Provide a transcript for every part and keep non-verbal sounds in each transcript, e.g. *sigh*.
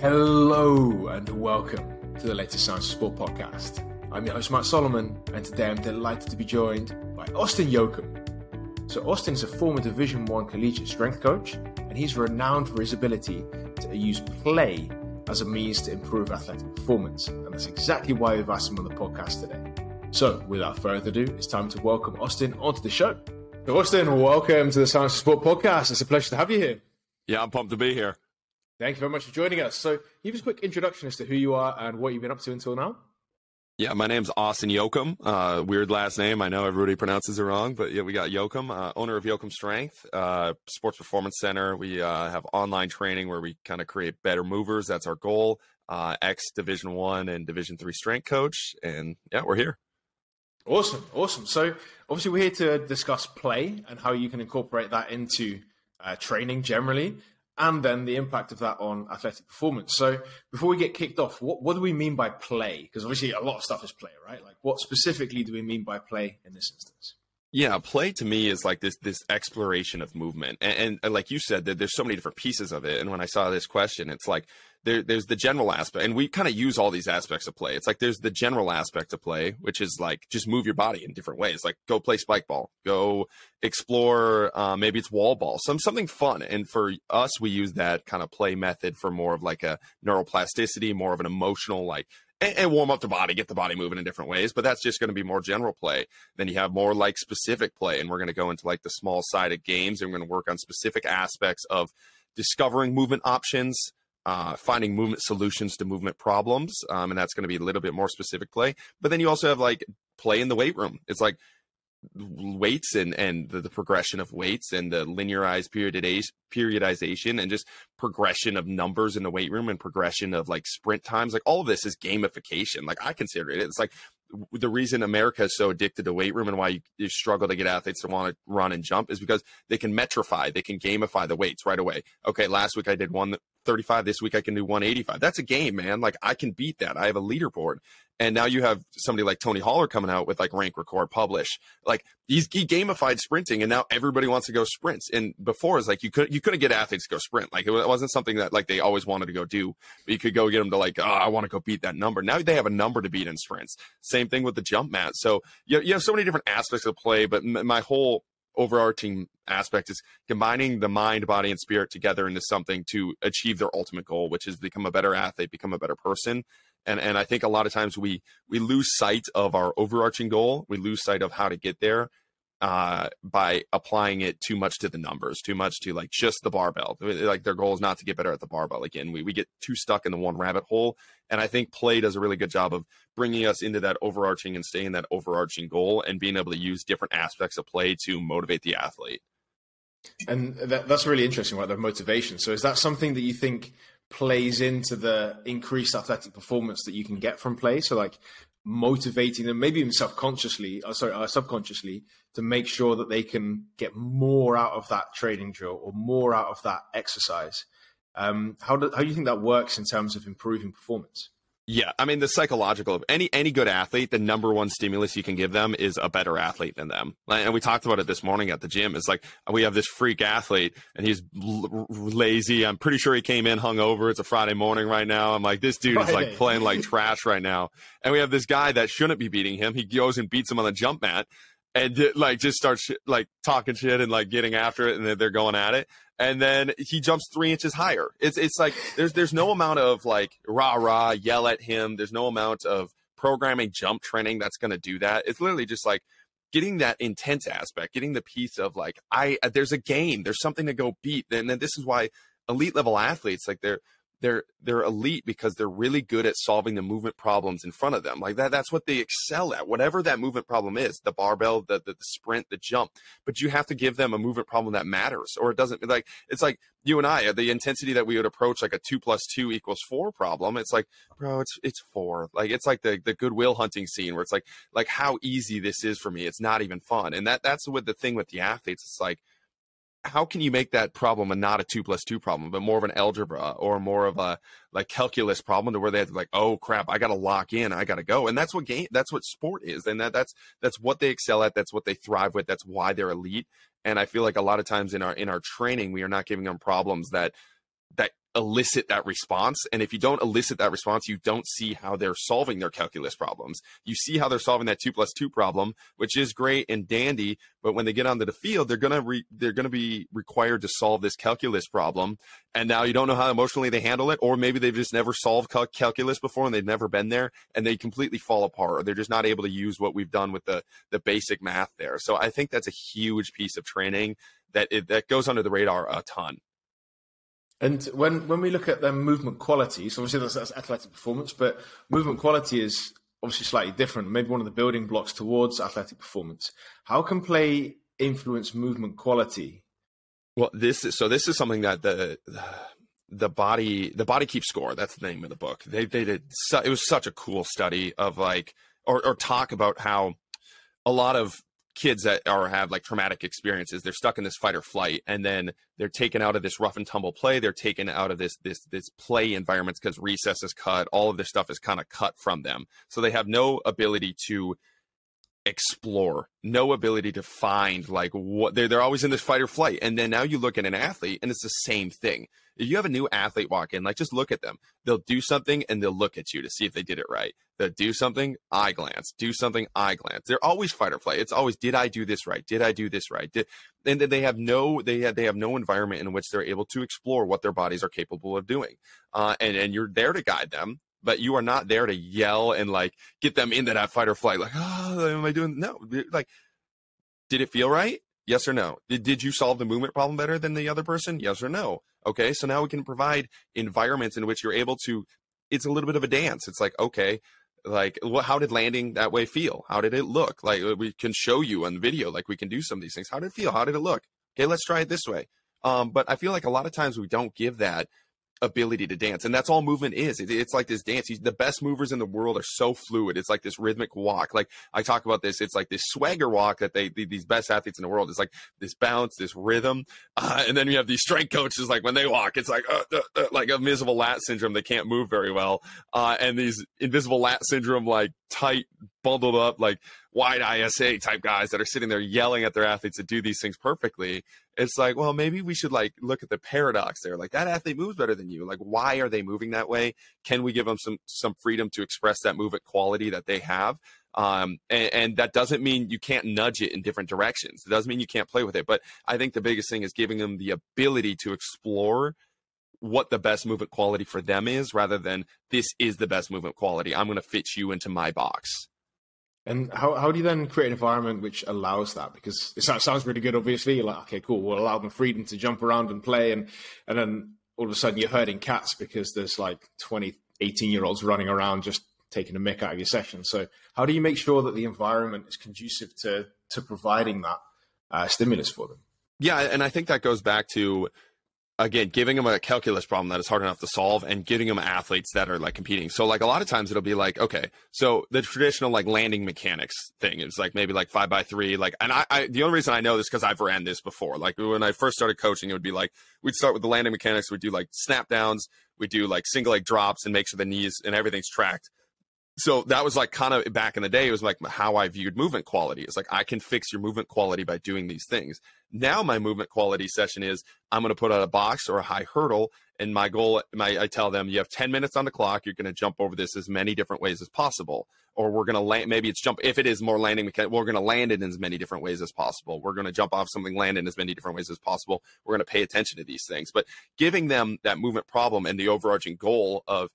Hello and welcome to the latest Science Sport podcast. I'm your host Matt Solomon, and today I'm delighted to be joined by Austin Jochum. So Austin is a former Division One collegiate strength coach, and he's renowned for his ability to use play as a means to improve athletic performance, and that's exactly why we've asked him on the podcast today. So, without further ado, it's time to welcome Austin onto the show. So Austin, welcome to the Science of Sport podcast. It's a pleasure to have you here. Yeah, I'm pumped to be here. Thank you very much for joining us. So, give us a quick introduction as to who you are and what you've been up to until now. Yeah, my name's Austin Jochum. Uh, weird last name. I know everybody pronounces it wrong, but yeah, we got Jochum, uh, owner of Jochum Strength, uh, Sports Performance Center. We uh, have online training where we kind of create better movers. That's our goal. Uh, Ex Division One and Division Three strength coach, and yeah, we're here. Awesome, awesome. So, obviously, we're here to discuss play and how you can incorporate that into uh, training generally and then the impact of that on athletic performance. So before we get kicked off, what, what do we mean by play? Because obviously a lot of stuff is play, right? Like what specifically do we mean by play in this instance? Yeah, play to me is like this this exploration of movement, and, and, and like you said, that there's so many different pieces of it. And when I saw this question, it's like there, there's the general aspect, and we kind of use all these aspects of play. It's like there's the general aspect of play, which is like just move your body in different ways, like go play spike ball, go explore, uh, maybe it's wall ball, some something fun. And for us, we use that kind of play method for more of like a neuroplasticity, more of an emotional like and, warm up the body, get the body moving in different ways. But that's just going to be more general play. Then you have more like specific play, and we're going to go into like the small sided games, and we're going to work on specific aspects of discovering movement options. Uh, finding movement solutions to movement problems, um, and that's going to be a little bit more specific play. But then you also have like play in the weight room. It's like weights and and the, the, progression of weights and the linearized periodization periodization and just progression of numbers in the weight room and progression of like sprint times like all of this is gamification like i consider it it's like the reason America is so addicted to weight room and why you, you struggle to get athletes to want to run and jump is because they can metrify, they can gamify the weights right away. Okay, last week I did 135. This week I can do 185. That's a game, man. Like I can beat that. I have a leaderboard. And now you have somebody like Tony Holler coming out with like rank record publish. Like he's he gamified sprinting and now everybody wants to go sprints. And before it's like you could you couldn't get athletes to go sprint. Like it wasn't something that like they always wanted to go do. But you could go get them to like, oh, I want to go beat that number. Now they have a number to beat in sprints. Same thing with the jump mat. So you, you have so many different aspects of play, but my whole overarching aspect is combining the mind, body, and spirit together into something to achieve their ultimate goal, which is become a better athlete, become a better person. And and I think a lot of times we we lose sight of our overarching goal. We lose sight of how to get there uh, by applying it too much to the numbers, too much to like just the barbell. Like their goal is not to get better at the barbell. Again, we, we get too stuck in the one rabbit hole. And I think play does a really good job of bringing us into that overarching and staying that overarching goal and being able to use different aspects of play to motivate the athlete. And that, that's really interesting, right? The motivation. So is that something that you think plays into the increased athletic performance that you can get from play? So like motivating them, maybe even self-consciously, uh, sorry, uh, subconsciously, to make sure that they can get more out of that training drill or more out of that exercise. Um, how do how do you think that works in terms of improving performance? Yeah, I mean the psychological of any any good athlete, the number one stimulus you can give them is a better athlete than them. And we talked about it this morning at the gym. It's like we have this freak athlete, and he's l- lazy. I'm pretty sure he came in hungover. It's a Friday morning right now. I'm like, this dude Friday. is like playing like trash right now. And we have this guy that shouldn't be beating him. He goes and beats him on the jump mat, and like just starts like talking shit and like getting after it, and then they're going at it and then he jumps three inches higher. It's it's like there's there's no amount of like rah rah yell at him. There's no amount of programming jump training that's going to do that. It's literally just like getting that intense aspect, getting the piece of like I there's a game, there's something to go beat. And then this is why elite level athletes like they're they're they're elite because they're really good at solving the movement problems in front of them. Like that that's what they excel at. Whatever that movement problem is, the barbell, the, the, the sprint, the jump. But you have to give them a movement problem that matters or it doesn't like it's like you and I, the intensity that we would approach like a two plus two equals four problem. It's like, bro, it's it's four. Like it's like the the Good Will Hunting scene where it's like like how easy this is for me. It's not even fun. And that that's what the thing with the athletes. It's like how can you make that problem a not a two plus two problem, but more of an algebra or more of a like calculus problem to where they have to like, oh crap, I got to lock in, I got to go, and that's what game, that's what sport is, and that that's that's what they excel at, that's what they thrive with, that's why they're elite. And I feel like a lot of times in our in our training, we are not giving them problems that that elicit that response. And if you don't elicit that response, you don't see how they're solving their calculus problems. You see how they're solving that two plus two problem, which is great and dandy. But when they get onto the field, they're gonna re- they're gonna be required to solve this calculus problem. And now you don't know how emotionally they handle it, or maybe they've just never solved cal- calculus before and they've never been there, and they completely fall apart, or they're just not able to use what we've done with the the basic math there. So I think that's a huge piece of training that it, that goes under the radar a ton. And when when we look at their movement quality, so obviously that's, that's athletic performance, but movement quality is obviously slightly different. Maybe one of the building blocks towards athletic performance. How can play influence movement quality? Well, this is so. This is something that the the body the body keeps score. That's the name of the book. They they did. It was such a cool study of like or or talk about how a lot of kids that are have like traumatic experiences they're stuck in this fight or flight and then they're taken out of this rough and tumble play they're taken out of this this this play environments because recess is cut all of this stuff is kind of cut from them. So they have no ability to explore. No ability to find like what they're, they're always in this fight or flight. And then now you look at an athlete and it's the same thing. If you have a new athlete walk in like just look at them. They'll do something and they'll look at you to see if they did it right. They'll do something eye glance. Do something eye glance. They're always fight or flight. It's always did i do this right? Did i do this right? Did, and then they have no they have they have no environment in which they're able to explore what their bodies are capable of doing. Uh, and and you're there to guide them but you are not there to yell and like get them into that fight or flight. Like, oh, am I doing? No, like, did it feel right? Yes or no? Did, did you solve the movement problem better than the other person? Yes or no? Okay, so now we can provide environments in which you're able to. It's a little bit of a dance. It's like, okay, like what, how did landing that way feel? How did it look? Like we can show you on video. Like we can do some of these things. How did it feel? How did it look? Okay, let's try it this way. Um, but I feel like a lot of times we don't give that ability to dance and that's all movement is. It, it's like this dance. The best movers in the world are so fluid. It's like this rhythmic walk. Like i talk about this it's like this swagger walk that they these best athletes in the world. It's like this bounce this rhythm uh, and then you have these strength coaches like when they walk it's like uh, uh, uh like invisible lat syndrome. They can't move very well uh, and these invisible lat syndrome like tight bundled up like wide isa type guys that are sitting there yelling at their athletes to do these things perfectly it's like, well, maybe we should like look at the paradox there. Like that athlete moves better than you. Like, why are they moving that way? Can we give them some some freedom to express that movement quality that they have? Um, and, and, that doesn't mean you can't nudge it in different directions. It doesn't mean you can't play with it. But I think the biggest thing is giving them the ability to explore what the best movement quality for them is, rather than this is the best movement quality. I'm going to fit you into my box. And how, how do you then create an environment which allows that? Because it sounds really good, obviously. You're like, okay, cool, we'll allow them freedom to jump around and play. And, and then all of a sudden you're herding cats because there's like 20, 18 year olds running around just taking a mick out of your session. So how do you make sure that the environment is conducive to, to providing that uh, stimulus for them? Yeah, and I think that goes back to again giving them a calculus problem that is hard enough to solve and giving them athletes that are like competing. So like a lot of times it'll be like okay so the traditional like landing mechanics thing is like maybe like five by three like and i, I the only reason i know this because i've ran this before. Like when i first started coaching it would be like we'd start with the landing mechanics we'd do like snap downs we do like single leg drops and make sure the knees and everything's tracked so that was like kind of back in the day it was like how i viewed movement quality. It's like i can fix your movement quality by doing these things. Now my movement quality session is i'm going to put out a box or a high hurdle and my goal my i tell them you have 10 minutes on the clock. You're going to jump over this as many different ways as possible. Or we're going to land maybe it's jump if it is more landing we're going to land it in as many different ways as possible. We're going to jump off something land in as many different ways as possible. We're going to pay attention to these things. But giving them that movement problem and the overarching goal of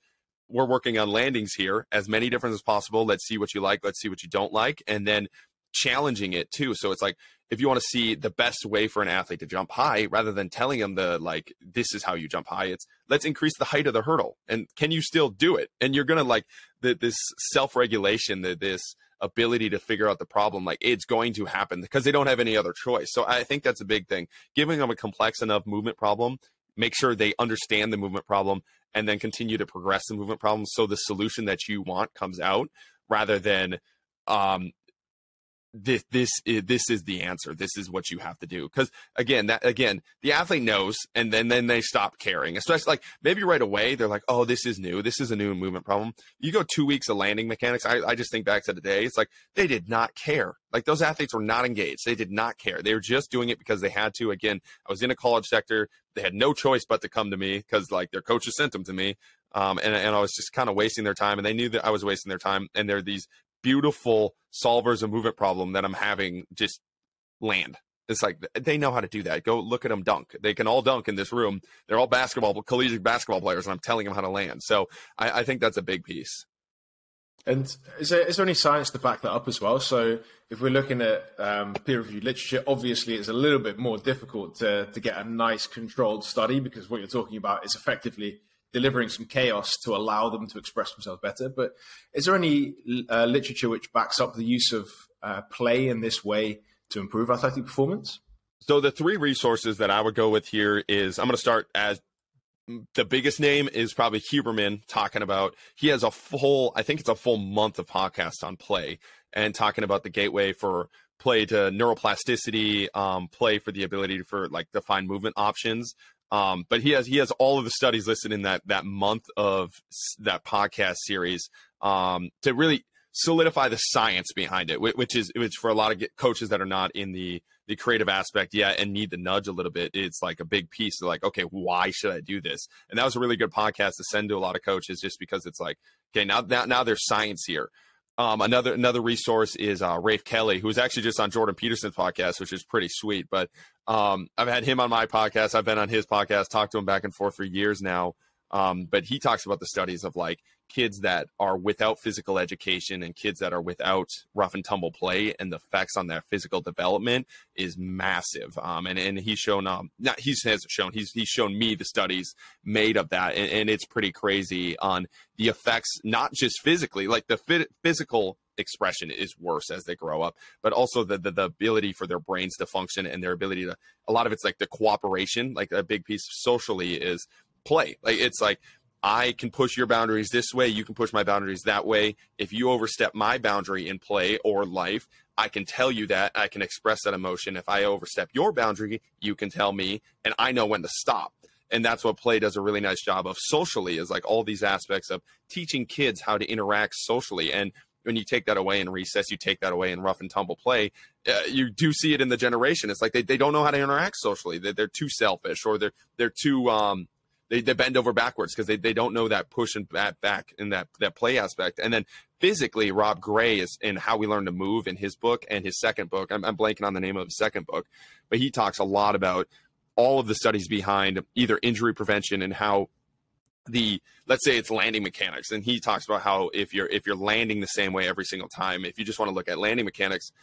we're working on landings here as many different as possible. Let's see what you like. Let's see what you don't like. And then challenging it too. So it's like, if you want to see the best way for an athlete to jump high, rather than telling them the like, this is how you jump high, it's let's increase the height of the hurdle. And can you still do it? And you're going to like the, this self regulation, this ability to figure out the problem, like it's going to happen because they don't have any other choice. So I think that's a big thing. Giving them a complex enough movement problem, make sure they understand the movement problem and then continue to progress the movement problems so the solution that you want comes out rather than um, this this is this is the answer. This is what you have to do. Because again, that again, the athlete knows, and then then they stop caring. Especially like maybe right away they're like, oh, this is new. This is a new movement problem. You go two weeks of landing mechanics. I, I just think back to the day. It's like they did not care. Like those athletes were not engaged. They did not care. They were just doing it because they had to. Again, I was in a college sector. They had no choice but to come to me because like their coaches sent them to me. Um, and, and I was just kind of wasting their time, and they knew that I was wasting their time. And they're these beautiful solvers of movement problem that I'm having just land. It's like they know how to do that. Go look at them dunk. They can all dunk in this room. They're all basketball, collegiate basketball players, and I'm telling them how to land. So I, I think that's a big piece. And is there, is there any science to back that up as well? So if we're looking at um, peer-reviewed literature, obviously it's a little bit more difficult to, to get a nice controlled study because what you're talking about is effectively delivering some chaos to allow them to express themselves better. But is there any uh, literature which backs up the use of uh, play in this way to improve athletic performance? So the three resources that I would go with here is I'm going to start as the biggest name is probably Huberman talking about he has a full I think it's a full month of podcast on play and talking about the gateway for play to neuroplasticity, um, play for the ability for like define movement options. Um, but he has he has all of the studies listed in that that month of that podcast series um, to really solidify the science behind it, which is which for a lot of coaches that are not in the the creative aspect yet and need the nudge a little bit. It's like a big piece of like, okay, why should I do this? And that was a really good podcast to send to a lot of coaches, just because it's like, okay, now now, now there's science here. Um, another another resource is uh, Rafe Kelley, who was actually just on Jordan Peterson's podcast, which is pretty sweet. But um, I've had him on my podcast. I've been on his podcast, talked to him back and forth for years now. Um, but he talks about the studies of like kids that are without physical education and kids that are without rough and tumble play and the effects on their physical development is massive. Um, and, and he's shown, um, not he hasn't shown, he's, he's shown me the studies made of that. And, and it's pretty crazy on the effects, not just physically, like the physical expression is worse as they grow up, but also the, the, the ability for their brains to function and their ability to a lot of it's like the cooperation, like a big piece socially is play. Like it's like I can push your boundaries this way, you can push my boundaries that way. If you overstep my boundary in play or life, I can tell you that. I can express that emotion. If I overstep your boundary, you can tell me, and I know when to stop. And that's what play does a really nice job of socially, is like all these aspects of teaching kids how to interact socially. And when you take that away in recess, you take that away in rough and tumble play, uh, you do see it in the generation. It's like they, they don't know how to interact socially. They're, they're too selfish or they're, they're too, um, they, they bend over backwards because they, they don't know that push and back, back in that, that play aspect. And then physically, Rob Gray is in How We Learn to Move in his book and his second book. I'm, I'm blanking on the name of his second book, but he talks a lot about all of the studies behind either injury prevention and how the let's say it's landing mechanics and he talks about how if you're if you're landing the same way every single time if you just want to look at landing mechanics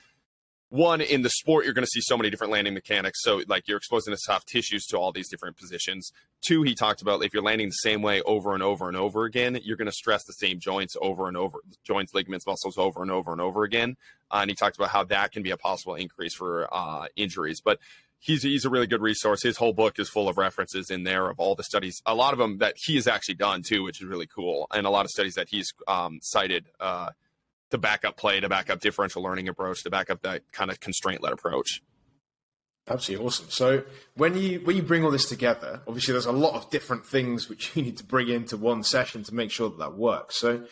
one in the sport you're going to see so many different landing mechanics so like you're exposing the soft tissues to all these different positions. Two he talked about if you're landing the same way over and over and over again you're going to stress the same joints over and over joints ligaments muscles over and over and over again uh, and he talked about how that can be a possible increase for uh, injuries but he's he's a really good resource. His whole book is full of references in there of all the studies a lot of them that he has actually done too which is really cool and a lot of studies that he's um, cited uh, to back up play, to back up differential learning approach, to back up that kind of constraint led approach. Absolutely awesome. So when you when you bring all this together, obviously there's a lot of different things which *laughs* you need to bring into one session to make sure that that works. So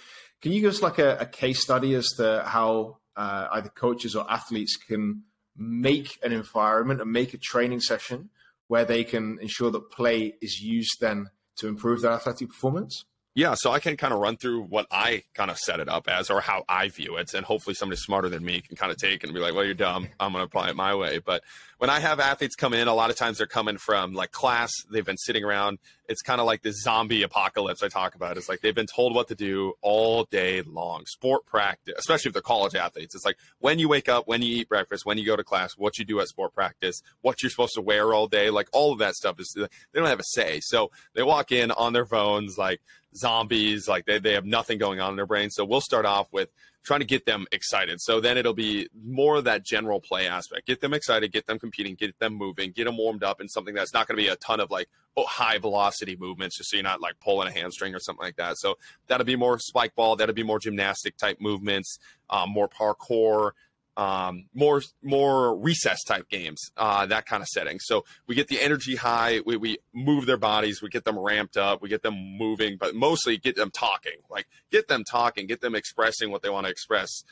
can you give us like a, a case study as to how uh, either coaches or athletes can make an environment and make a training session where they can ensure that play is used then to improve their athletic performance? Yeah, so I can kind of run through what I kind of set it up as or how I view it. And hopefully somebody smarter than me can kind of take it and be like, well, you're dumb. I'm going to apply it my way. But when I have athletes come in, a lot of times they're coming from like class, they've been sitting around. It's kind of like this zombie apocalypse I talk about. It's like they've been told what to do all day long. Sport practice, especially if they're college athletes. It's like when you wake up, when you eat breakfast, when you go to class, what you do at sport practice, what you're supposed to wear all day, like all of that stuff is they don't have a say. So they walk in on their phones like zombies, like they, they have nothing going on in their brain. So we'll start off with trying to get them excited. So then it'll be more of that general play aspect. Get them excited, get them competing, get them moving, get them warmed up in something that's not going to be a ton of like oh, high velocity movements, just so you're not like pulling a hamstring or something like that. So that'll be more spike ball, that'll be more gymnastic type movements, um, more parkour. Um, more more recess type games, uh, that kind of setting. So we get the energy high, we, we move their bodies, we get them ramped up, we get them moving, but mostly get them talking. Like get them talking, get them expressing what they want to express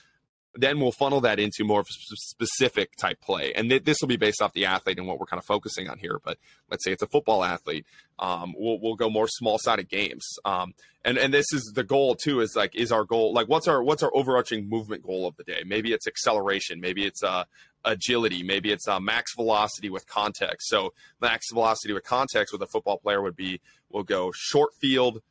then we'll funnel that into more of a specific type play. And th- this will be based off the athlete and what we're kind of focusing on here. But let's say it's a football athlete. Um, we'll, we'll go more small sided games. Um, and, and this is the goal too, is like, is our goal, like what's our, what's our overarching movement goal of the day? Maybe it's acceleration. Maybe it's, uh, agility. Maybe it's uh, max velocity with context. So max velocity with context with a football player would be, we'll go short field,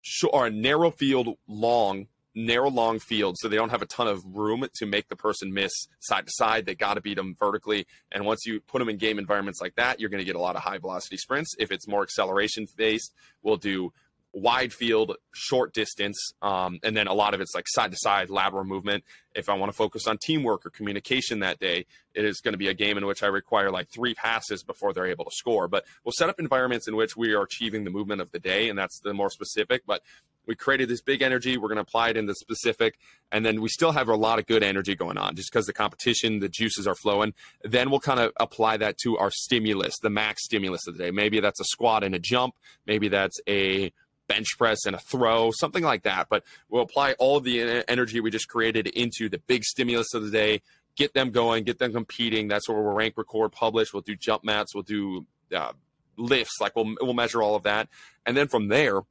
short, or narrow field, long, narrow long field so they don't have a ton of room to make the person miss side to side. They got to beat them vertically and once you put them in game environments like that you're going to get a lot of high velocity sprints. If it's more acceleration based we'll do wide field short distance um, and then a lot of it's like side to side lateral movement if i want to focus on teamwork or communication that day it is going to be a game in which i require like three passes before they're able to score but we'll set up environments in which we are achieving the movement of the day and that's the more specific but we created this big energy. We're going to apply it in the specific. And then we still have a lot of good energy going on just because the competition, the juices are flowing. Then we'll kind of apply that to our stimulus, the max stimulus of the day. Maybe that's a squat and a jump. Maybe that's a bench press and a throw, something like that. But we'll apply all the energy we just created into the big stimulus of the day, get them going, get them competing. That's where we'll rank, record, publish. We'll do jump mats. We'll do uh, lifts. Like we'll, we'll measure all of that. And then from there,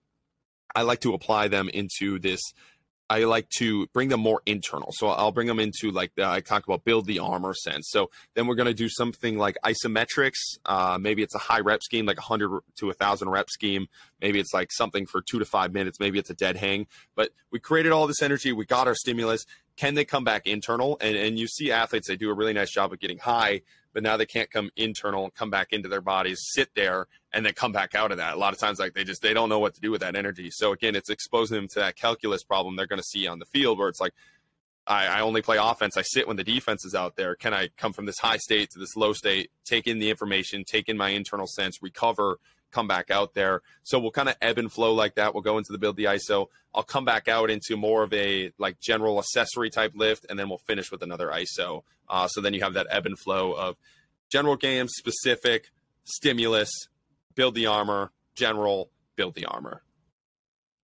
I like to apply them into this. I like to bring them more internal. So I'll bring them into like the, I talk about build the armor sense. So then we're going to do something like isometrics. Uh, maybe it's a high rep scheme, like a hundred to a thousand rep scheme. Maybe it's like something for two to five minutes. Maybe it's a dead hang. But we created all this energy. We got our stimulus. Can they come back internal? And and you see athletes, they do a really nice job of getting high but now they can't come internal and come back into their bodies, sit there, and then come back out of that. A lot of times, like they just they don't know what to do with that energy. So again, it's exposing them to that calculus problem they're going to see on the field, where it's like, I, I only play offense. I sit when the defense is out there. Can I come from this high state to this low state, take in the information, take in my internal sense, recover, come back out there. So we'll kind of ebb and flow like that. We'll go into the build the ISO. I'll come back out into more of a like general accessory type lift, and then we'll finish with another ISO. Uh, so then you have that ebb and flow of general game, specific, stimulus, build the armor, general, build the armor.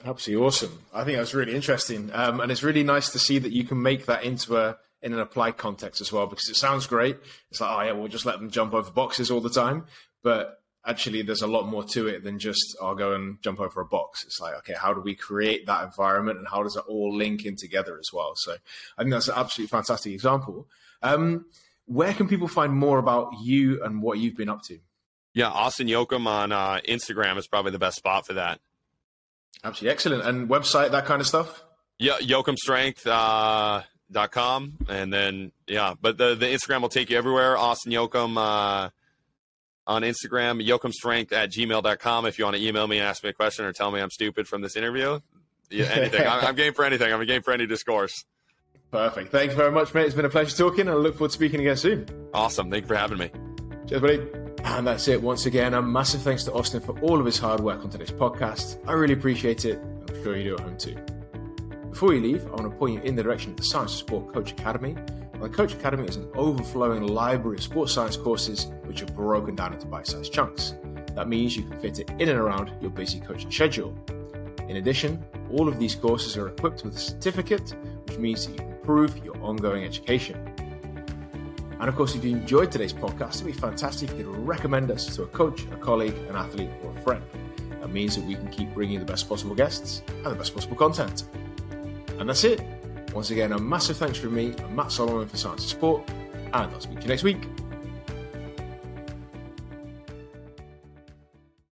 Absolutely awesome. I think that's really interesting, um, and it's really nice to see that you can make that into a in an applied context as well because it sounds great. It's like, oh yeah, we'll just let them jump over boxes all the time, but actually there's a lot more to it than just I'll go and jump over a box. It's like, okay, how do we create that environment and how does it all link in together as well? So I think that's an absolutely fantastic example. Um, where can people find more about you and what you've been up to? Yeah, Austin Jochum on uh, Instagram is probably the best spot for that. Absolutely excellent. And website, that kind of stuff? Yeah, Jochumstrength. Uh, dot com and then yeah but the the instagram will take you everywhere austin Jochum uh on Instagram, jochumstrength at gmail.com. If you want to email me and ask me a question or tell me I'm stupid from this interview, yeah, anything. I'm, I'm game for anything. I'm a game for any discourse. Perfect. Thanks very much, mate. It's been a pleasure talking, and I look forward to speaking again soon. Awesome. Thank you for having me. Cheers, buddy. And that's it. Once again, a massive thanks to Austin for all of his hard work on today's podcast. I really appreciate it. I'm sure you do at home too. Before you leave, I want to point you in the direction of the Science Sport Coach Academy. The Coach Academy is an overflowing library of sports science courses which are broken down into bite sized chunks. That means you can fit it in and around your busy coaching schedule. In addition, all of these courses are equipped with a certificate, which means that you can prove your ongoing education. And of course, if you enjoyed today's podcast, it'd be fantastic if you could recommend us to a coach, a colleague, an athlete, or a friend. That means that we can keep bringing the best possible guests and the best possible content. And that's it. Once again, a massive thanks from me Matt Solomon for Science and Sport, and I'll speak to you next week.